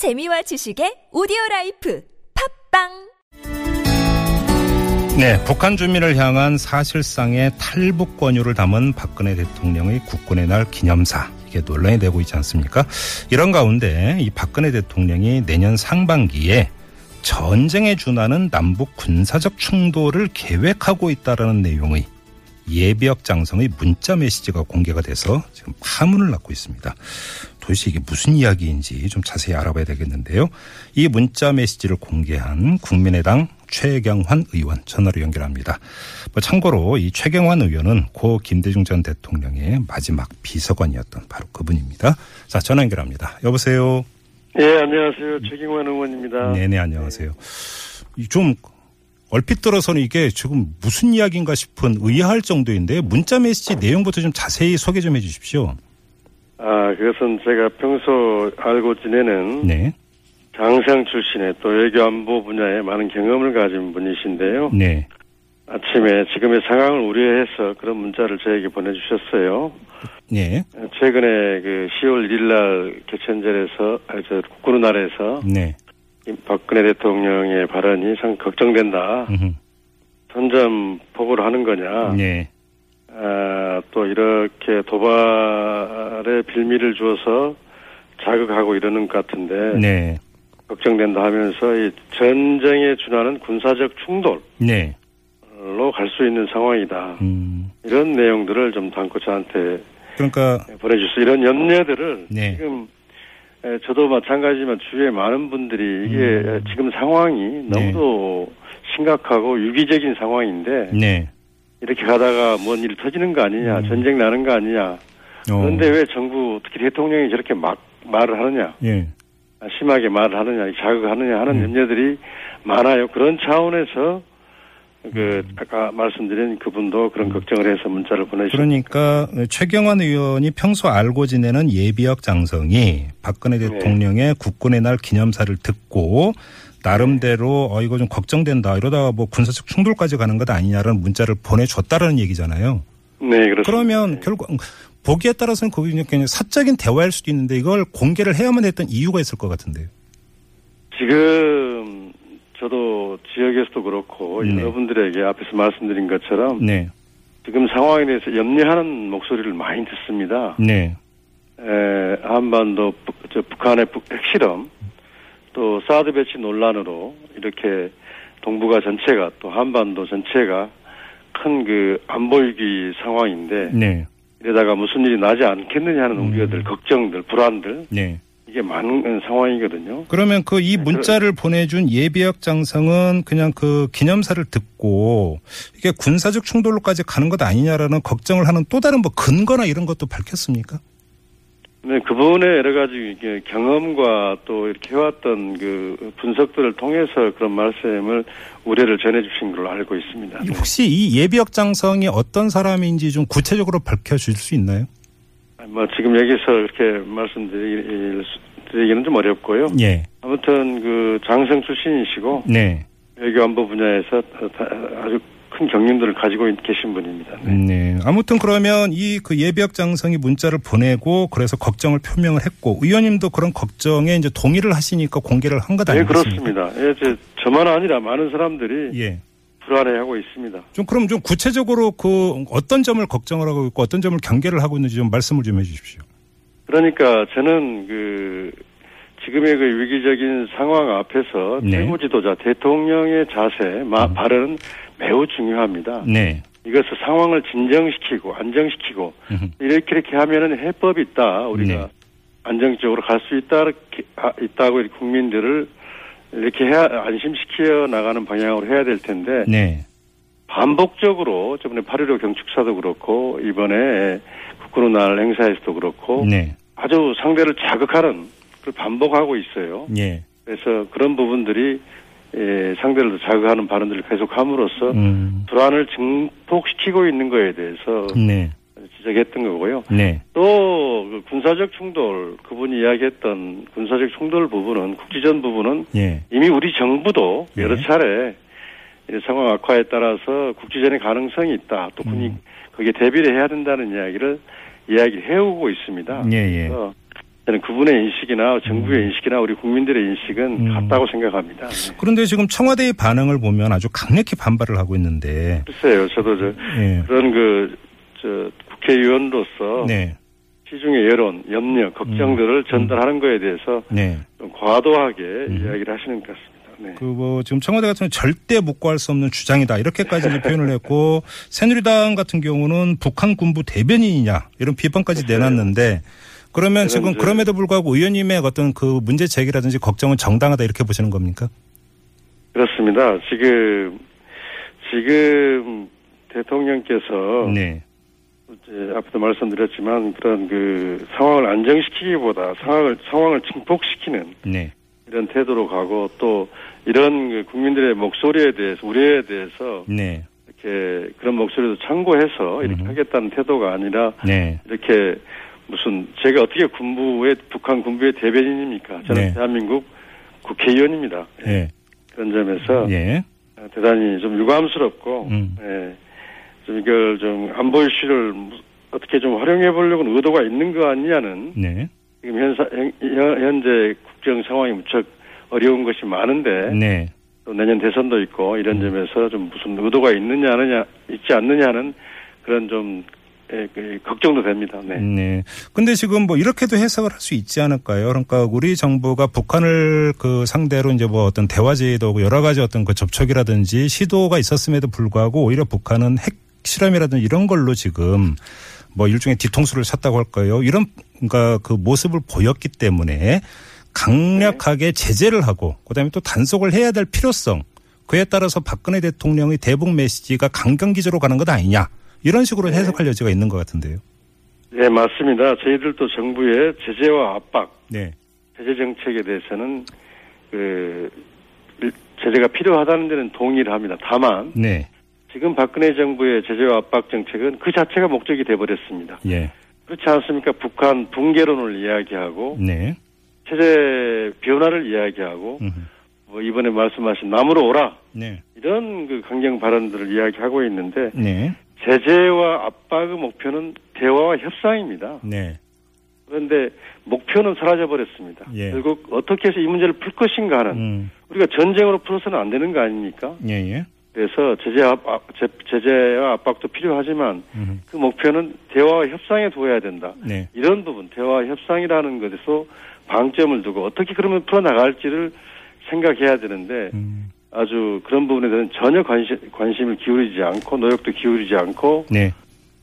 재미와 지식의 오디오 라이프 팟빵 네, 북한 주민을 향한 사실상의 탈북 권유를 담은 박근혜 대통령의 국군의 날 기념사 이게 논란이 되고 있지 않습니까? 이런 가운데 이 박근혜 대통령이 내년 상반기에 전쟁에 준하는 남북 군사적 충돌을 계획하고 있다라는 내용의 예비역 장성의 문자 메시지가 공개가 돼서 지금 파문을 낳고 있습니다. 도대체 이게 무슨 이야기인지 좀 자세히 알아봐야 되겠는데요. 이 문자 메시지를 공개한 국민의당 최경환 의원 전화로 연결합니다. 뭐 참고로 이 최경환 의원은 고 김대중 전 대통령의 마지막 비서관이었던 바로 그분입니다. 자, 전화 연결합니다. 여보세요. 예, 안녕하세요. 최경환 의원입니다. 네네, 안녕하세요. 좀 얼핏 들어서는 이게 지금 무슨 이야기인가 싶은 의아할 정도인데 문자 메시지 내용부터 좀 자세히 소개 좀 해주십시오. 아, 그것은 제가 평소 알고 지내는 네, 장성 출신의 또 외교 안보 분야에 많은 경험을 가진 분이신데요. 네, 아침에 지금의 상황을 우려해서 그런 문자를 저에게 보내주셨어요. 네, 최근에 그 10월 1일 날 개천절에서, 아, 저 국군의 날에서 네, 이 박근혜 대통령의 발언이 상 걱정된다. 음흠, 선점 포고를 하는 거냐. 네, 아, 또 이렇게 도발의 빌미를 주어서 자극하고 이러는 것 같은데 네, 걱정된다 하면서 이 전쟁에 준하는 군사적 충돌로 네, 갈수 있는 상황이다. 음, 이런 내용들을 좀 담고 저한테 그러니까 보내주셔서 이런 염려들을 네. 지금 에, 저도 마찬가지지만 주위에 많은 분들이 이게 음. 지금 상황이 너무도 심각하고 유기적인 상황인데 네, 이렇게 가다가 뭔 일 터지는 거 아니냐 음. 전쟁 나는 거 아니냐. 어, 그런데 왜 정부 특히 대통령이 저렇게 막 말을 하느냐. 예, 아, 심하게 말을 하느냐 자극하느냐 하는 음. 염려들이 많아요. 그런 차원에서 그 음. 아까 말씀드린 그분도 그런 걱정을 해서 문자를 보내주셨습니다 그러니까 최경환 의원이 평소 알고 지내는 예비역 장성이 박근혜 네. 대통령의 국군의 날 기념사를 듣고 나름대로 어 이거 좀 걱정된다 이러다가 뭐 군사적 충돌까지 가는 것 아니냐라는 문자를 보내줬다라는 얘기잖아요. 네 그렇습니다 그러면 네. 결국 보기에 따라서는 그게 그냥 사적인 대화일 수도 있는데 이걸 공개를 해야만 했던 이유가 있을 것 같은데요. 지금 저도 지역에서도 그렇고 네. 여러분들에게 앞에서 말씀드린 것처럼 네, 지금 상황에 대해서 염려하는 목소리를 많이 듣습니다. 네, 에, 한반도 북- 저 북한의 북- 핵실험 또 사드 배치 논란으로 이렇게 동북아 전체가 또 한반도 전체가 큰 그 안보 위기 상황인데 네, 이러다가 무슨 일이 나지 않겠느냐 하는 음. 우려들, 걱정들, 불안들 네. 이게 많은 상황이거든요. 그러면 그 이 문자를 보내준 예비역 장성은 그냥 그 기념사를 듣고 이게 군사적 충돌로까지 가는 것 아니냐라는 걱정을 하는 또 다른 뭐 근거나 이런 것도 밝혔습니까? 네, 그분의 여러 가지 경험과 또 이렇게 해왔던 그 분석들을 통해서 그런 말씀을 우려를 전해주신 걸로 알고 있습니다. 네. 혹시 이 예비역 장성이 어떤 사람인지 좀 구체적으로 밝혀줄 수 있나요? 뭐 지금 여기서 이렇게 말씀드리기는 좀 어렵고요. 예, 아무튼 그 장성 출신이시고 네, 외교안보 분야에서 아주 큰 경륜들을 가지고 계신 분입니다. 네. 네. 아무튼 그러면 이 그 예비역 장성이 문자를 보내고 그래서 걱정을 표명을 했고 의원님도 그런 걱정에 이제 동의를 하시니까 공개를 한것 네, 아니겠습니까? 그렇습니다. 예, 저, 저만 아니라 많은 사람들이 예. 불안해하고 있습니다. 좀 그럼 좀 구체적으로 그 어떤 점을 걱정을 하고 있고 어떤 점을 경계를 하고 있는지 좀 말씀을 좀 해주십시오. 그러니까 저는 그 지금의 그 위기적인 상황 앞에서 네. 최고 지도자 대통령의 자세, 마, 음. 발언은 매우 중요합니다. 네. 이것을 상황을 진정시키고 안정시키고 음흠. 이렇게 이렇게 하면은 해법이 있다. 우리가 네. 안정적으로 갈 수 있다 이렇게 아, 있다고 국민들을 이렇게 해야 안심시켜 나가는 방향으로 해야 될 텐데 네. 반복적으로 저번에 8.15 경축사도 그렇고 이번에 국군의 날 행사에서도 그렇고 네. 아주 상대를 자극하는 그 반복하고 있어요. 예. 그래서 그런 부분들이 예, 상대를 자극하는 발언들을 계속함으로써 음. 불안을 증폭시키고 있는 거에 대해서 네. 지적했던 거고요. 네. 또 그 군사적 충돌 그분이 이야기했던 군사적 충돌 부분은 국지전 부분은 예. 이미 우리 정부도 네. 여러 차례 이 상황 악화에 따라서 국지전의 가능성이 있다. 또 군이 음. 거기에 대비를 해야 된다는 이야기를 이야기를 해오고 있습니다. 예, 예. 그래서 저는 그분의 인식이나 정부의 인식이나 우리 국민들의 인식은 음. 같다고 생각합니다. 네. 그런데 지금 청와대의 반응을 보면 아주 강력히 반발을 하고 있는데 글쎄요, 저도 저 예. 그런 그 저 국회의원으로서 네. 시중의 여론, 염려, 걱정들을 전달하는 거에 대해서 네. 좀 과도하게 이야기를 하시는 것 같습니다. 네. 그뭐 지금 청와대 같은 경우는 절대 묵고할 수 없는 주장이다 이렇게까지 표현을 했고 새누리당 같은 경우는 북한 군부 대변인이냐 이런 비판까지 내놨는데 그러면 지금 그럼에도 불구하고 의원님의 어떤 그 문제 제기라든지 걱정은 정당하다 이렇게 보시는 겁니까? 그렇습니다. 지금 지금 대통령께서 네. 이제 앞에도 말씀드렸지만 그런 그 상황을 안정시키기보다 상황을 상황을 증폭시키는 네. 이런 태도로 가고 또 이런 그 국민들의 목소리에 대해서 우려에 대해서 네. 이렇게 그런 목소리도 참고해서 이렇게 음흠. 하겠다는 태도가 아니라 네. 이렇게 무슨 제가 어떻게 군부의 북한 군부의 대변인입니까? 저는 네. 대한민국 국회의원입니다. 예. 예. 그런 점에서 예. 대단히 좀 유감스럽고 음. 예, 좀 이걸 좀 안보 이슈를 무- 어떻게 좀 활용해 보려고는 의도가 있는 거 아니냐는 네. 지금 현사, 현, 현재 국정 상황이 무척 어려운 것이 많은데 네. 또 내년 대선도 있고 이런 음. 점에서 좀 무슨 의도가 있느냐 아느냐 있지 않느냐는 그런 좀 예, 그 걱정도 됩니다. 네. 네. 근데 지금 뭐 이렇게도 해석을 할 수 있지 않을까요? 그러니까 우리 정부가 북한을 그 상대로 이제 뭐 어떤 대화 제도고 여러 가지 어떤 그 접촉이라든지 시도가 있었음에도 불구하고 오히려 북한은 핵 실험이라든지 이런 걸로 지금 뭐 일종의 뒤통수를 쳤다고 할까요? 이런 그러니까 그 모습을 보였기 때문에 강력하게 제재를 하고 그다음에 또 단속을 해야 될 필요성 그에 따라서 박근혜 대통령의 대북 메시지가 강경 기조로 가는 것 아니냐 이런 식으로 해석할 여지가 있는 것 같은데요. 네, 맞습니다. 저희들도 정부의 제재와 압박, 네. 제재 정책에 대해서는 그 일- 제재가 필요하다는 데는 동의를 합니다. 다만 네. 지금 박근혜 정부의 제재와 압박 정책은 그 자체가 목적이 돼버렸습니다. 예. 그렇지 않습니까? 북한 붕괴론을 이야기하고 네. 체제 변화를 이야기하고 음흠. 뭐 이번에 말씀하신 남으로 오라 네. 이런 그 강경 발언들을 이야기하고 있는데 네. 제재와 압박의 목표는 대화와 협상입니다. 네. 그런데 목표는 사라져 버렸습니다. 예. 결국 어떻게 해서 이 문제를 풀 것인가 하는 음. 우리가 전쟁으로 풀어서는 안 되는 거 아닙니까? 예, 예. 그래서 제재 압, 압- 제- 제재와 압박도 필요하지만 음흠. 그 목표는 대화와 협상에 두어야 된다. 네. 이런 부분 대화와 협상이라는 것에서 방점을 두고 어떻게 그러면 풀어나갈지를 생각해야 되는데 음. 아주 그런 부분에 대해서는 전혀 관심, 관심을 기울이지 않고 노력도 기울이지 않고 네.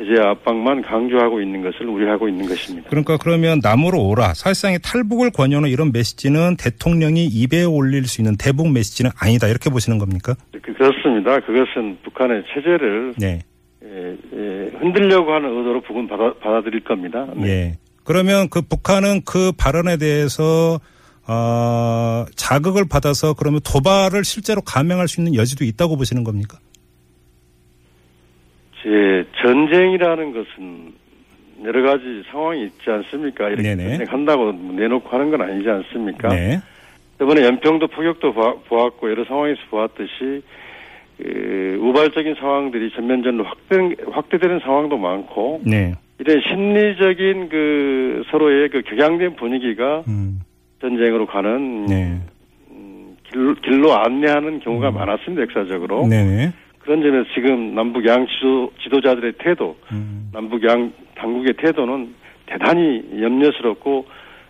제재와 압박만 강조하고 있는 것을 우려하고 있는 것입니다. 그러니까 그러면 남으로 오라. 사실상의 탈북을 권유하는 이런 메시지는 대통령이 입에 올릴 수 있는 대북 메시지는 아니다. 이렇게 보시는 겁니까? 그- 그렇습니다. 그것은 북한의 체제를 네. 예, 예, 흔들려고 하는 의도로 북은 받아, 받아들일 겁니다. 네. 예. 그러면 그 북한은 그 발언에 대해서 어, 자극을 받아서 그러면 도발을 실제로 감행할 수 있는 여지도 있다고 보시는 겁니까? 제 전쟁이라는 것은 여러 가지 상황이 있지 않습니까? 이렇게 네네. 전쟁한다고 내놓고 하는 건 아니지 않습니까? 네. 이번에 연평도 포격도 봐- 보았고 여러 상황에서 보았듯이 그 우발적인 상황들이 전면전으로 확대, 확대되는 상황도 많고 네. 이런 심리적인 그 서로의 그 격양된 분위기가 음. 전쟁으로 가는 네. 음, 길, 길로 안내하는 경우가 많았습니다 역사적으로 음. 네네. 그런 점에서 지금 남북 양 지도, 지도자들의 태도 음. 남북 양 당국의 태도는 대단히 염려스럽고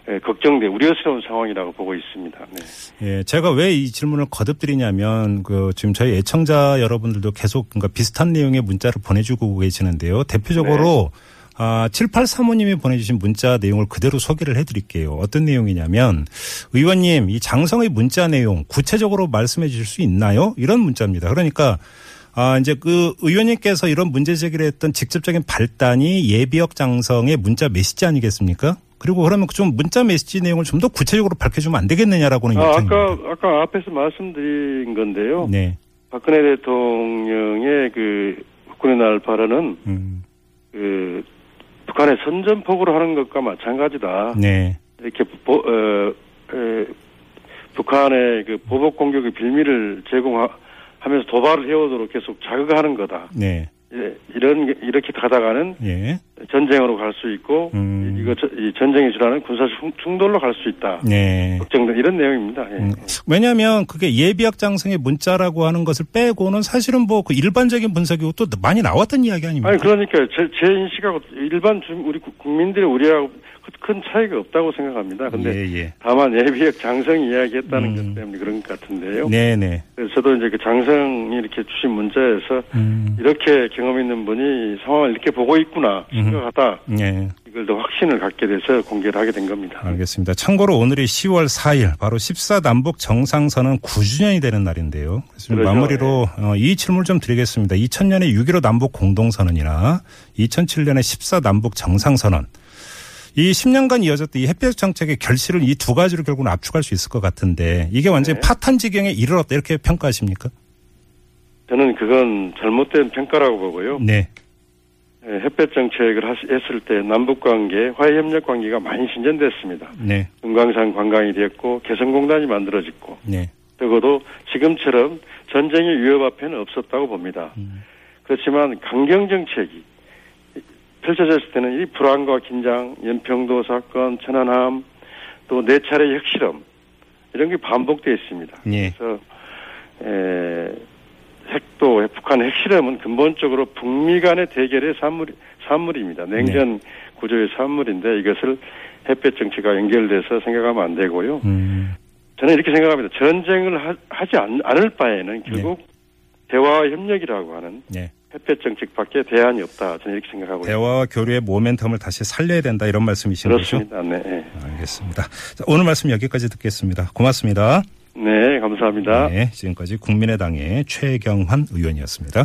예, 걱정돼 우려스러운 상황이라고 보고 있습니다. 네. 예, 제가 왜 이 질문을 거듭드리냐면 그 지금 저희 애청자 여러분들도 계속 그러니까 비슷한 내용의 문자를 보내주고 계시는데요. 대표적으로 아, 7835님이 보내주신 문자 내용을 그대로 소개를 해드릴게요. 어떤 내용이냐면 의원님 이 장성의 문자 내용 구체적으로 말씀해 주실 수 있나요? 이런 문자입니다. 그러니까 아, 이제 그 의원님께서 이런 문제 제기를 했던 직접적인 발단이 예비역 장성의 문자 메시지 아니겠습니까? 그리고 그러면 좀 문자 메시지 내용을 좀 더 구체적으로 밝혀주면 안 되겠느냐라고는 아. 아까 아까 앞에서 말씀드린 건데요. 네. 박근혜 대통령의 그 국군의 날 발언은 음. 그 북한의 선전포고를 하는 것과 마찬가지다. 네. 이렇게 보, 어, 에, 북한의 그 보복 공격의 빌미를 제공하 면서 도발을 해오도록 계속 자극하는 거다. 네. 예, 이런 게- 이렇게 가다가는 예. 전쟁으로 갈 수 있고 음. 이거 저, 이 전쟁이 주라는 군사 중- 중돌로 갈 수 있다. 네. 걱정된 이런 내용입니다. 예. 음, 왜냐하면 그게 예비역 장성의 문자라고 하는 것을 빼고는 사실은 뭐 그 일반적인 분석이고 또 많이 나왔던 이야기 아닙니까? 아니 그러니까 제, 제 인식하고 일반 주, 우리 국- 국민들의 우리하고 큰- 큰 차이가 없다고 생각합니다. 근데 예, 예. 다만 예비역 장성 이야기했다는 음. 것 때문에 그런 것 같은데요. 네네. 그래서 저도 이제 그 장성이 이렇게 주신 문자에서 음. 이렇게 경험 있는 분이 상황을 이렇게 보고 있구나 생각하다 예. 이걸 더 확신을 갖게 돼서 공개를 하게 된 겁니다. 알겠습니다. 참고로 오늘이 10월 4일 바로 14 남북 정상선언 9주년이 되는 날인데요. 그러죠. 마무리로 어, 이 질문을 좀 드리겠습니다. 2000년에 6.15 남북 공동선언이나 2007년에 14 남북 정상선언 이 10년간 이어졌던 이 햇볕 정책의 결실을 이 두 가지로 결국은 압축할 수 있을 것 같은데 이게 완전히 네. 파탄 지경에 이르렀다 이렇게 평가하십니까? 저는 그건 잘못된 평가라고 보고요. 네. 예, 햇볕 정책을 했을 때 남북 관계, 화해 협력 관계가 많이 신전됐습니다. 네. 금강산 관광이 됐고 개성공단이 만들어졌고 네. 적어도 지금처럼 전쟁의 위협 앞에는 없었다고 봅니다. 그렇지만 강경 정책이 펼쳐졌을 때는 이 불안과 긴장, 연평도 사건, 천안함, 또 네 차례 핵실험 이런 게 반복되어 있습니다. 예. 그래서 에, 핵도 북한 핵실험은 근본적으로 북미 간의 대결의 산물 산물입니다. 냉전 구조의 산물인데 이것을 햇볕 정치가 연결돼서 생각하면 안 되고요. 음. 저는 이렇게 생각합니다. 전쟁을 하, 지 않, 을 바에는 결국 대화와 협력이라고 하는 네. 햇볕 정책 밖에 대안이 없다. 저는 이렇게 생각하고 있습니다. 대화와 교류의 모멘텀을 다시 살려야 된다 이런 말씀이신 거죠? 그렇습니다. 네. 네. 알겠습니다. 자, 오늘 말씀 여기까지 듣겠습니다. 고맙습니다. 네, 감사합니다. 네, 지금까지 국민의당의 최경환 의원이었습니다.